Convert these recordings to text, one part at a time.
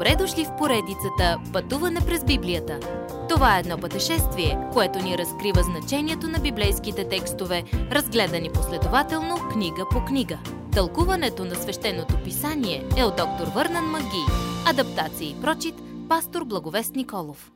Добре дошли в поредицата Пътуване през Библията. Това е едно пътешествие, което ни разкрива значението на библейските текстове, разгледани последователно книга по книга. Тълкуването на свещеното писание е от доктор Върнан Маги. Адаптация и прочит, пастор Благовест Николов.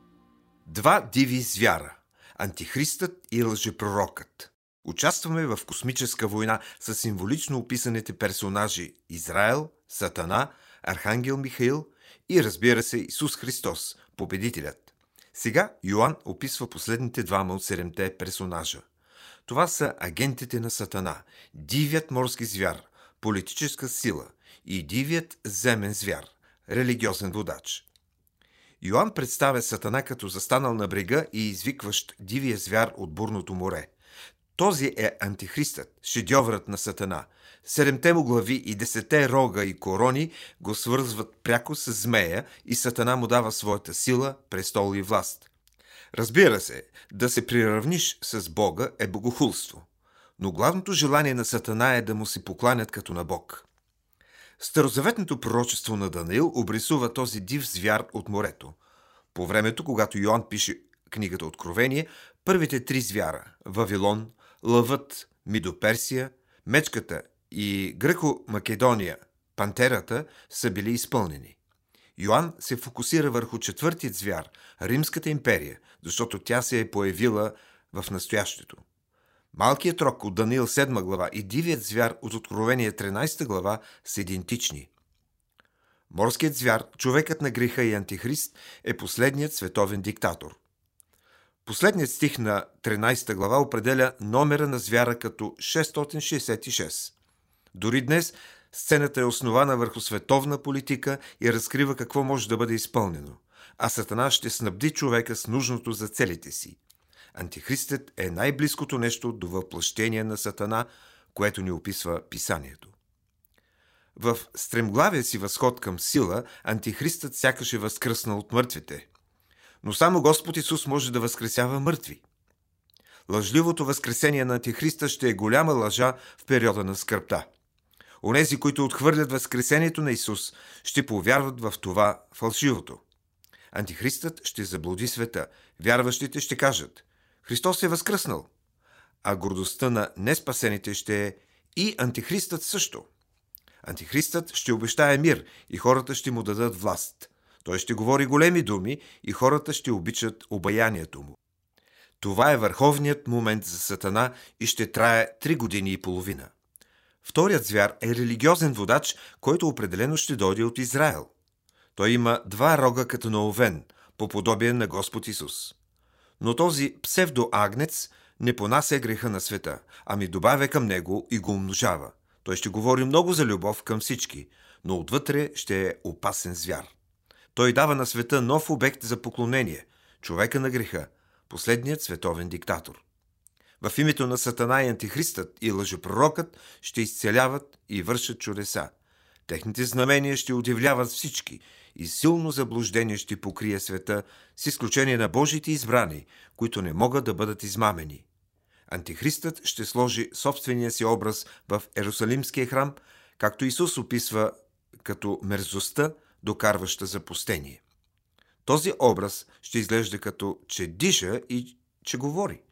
Два диви звяра – Антихристът и лъжепророкът. Участваме в космическа война с символично описаните персонажи Израел, Сатана, Архангел Михаил и разбира се Исус Христос, победителят. Сега Йоанн описва последните двама от седемте персонажа. Това са агентите на Сатана, дивият морски звяр, политическа сила и дивият земен звяр, религиозен водач. Йоанн представя Сатана като застанал на брега и извикващ дивия звяр от бурното море. Този е антихристът, шедьоврът на Сатана. Седемте му глави и десете рога и корони го свързват пряко с змея и Сатана му дава своята сила, престол и власт. Разбира се, да се приравниш с Бога е богохулство. Но главното желание на Сатана е да му се покланят като на Бог. Старозаветното пророчество на Даниил обрисува този див звяр от морето. По времето, когато Йоанн пише книгата Откровение, първите три звяра – Вавилон, лъвът Мидоперсия, мечката и Гръко-Македония, пантерата, са били изпълнени. Йоанн се фокусира върху четвъртият звяр – Римската империя, защото тя се е появила в настоящето. Малкият рок от Даниил 7 глава и дивият звяр от Откровение 13 глава са идентични. Морският звяр, човекът на греха и антихрист, е последният световен диктатор. Последният стих на 13 глава определя номера на звяра като 666. Дори днес сцената е основана върху световна политика и разкрива какво може да бъде изпълнено. А Сатана ще снабди човека с нужното за целите си. Антихристът е най-близкото нещо до въплъщение на Сатана, което ни описва писанието. В стремглавия си възход към сила, антихристът сякаш е възкръснал от мъртвите – но само Господ Исус може да възкресява мъртви. Лъжливото възкресение на Антихриста ще е голяма лъжа в периода на скърпта. Онези, които отхвърлят възкресението на Исус, ще повярват в това фалшивото. Антихристът ще заблуди света. Вярващите ще кажат Христос е възкръснал. А гордостта на неспасените ще е и Антихристът също. Антихристът ще обещае мир и хората ще му дадат власт – той ще говори големи думи и хората ще обичат обаянието му. Това е върховният момент за Сатана и ще трае три години и половина. Вторият звяр е религиозен водач, който определено ще дойде от Израел. Той има два рога като на овен, по подобие на Господ Исус. Но този псевдоагнец не понася греха на света, ами добавя към него и го умножава. Той ще говори много за любов към всички, но отвътре ще е опасен звяр. Той дава на света нов обект за поклонение – човека на греха, последният световен диктатор. В името на Сатана и Антихристът и лъжепророкът ще изцеляват и вършат чудеса. Техните знамения ще удивляват всички и силно заблуждение ще покрие света, с изключение на Божите избрани, които не могат да бъдат измамени. Антихристът ще сложи собствения си образ в Ерусалимския храм, както Исус описва като мерзостта, докарваща запустение. Този образ ще изглежда като че диша и че говори.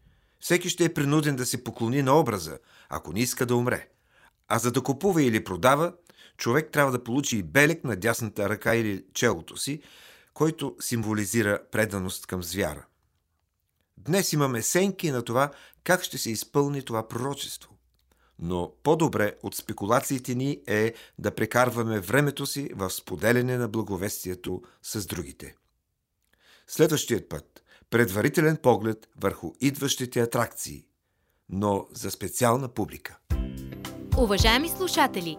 Всеки ще е принуден да се поклони на образа, ако не иска да умре. А за да купува или продава, човек трябва да получи и белек на дясната ръка или челото си, който символизира преданост към звяра. Днес имаме сенки на това как ще се изпълни това пророчество но по-добре от спекулациите ни е да прекарваме времето си в споделяне на благовестието с другите. Следващият път – предварителен поглед върху идващите атракции, но за специална публика. Уважаеми слушатели,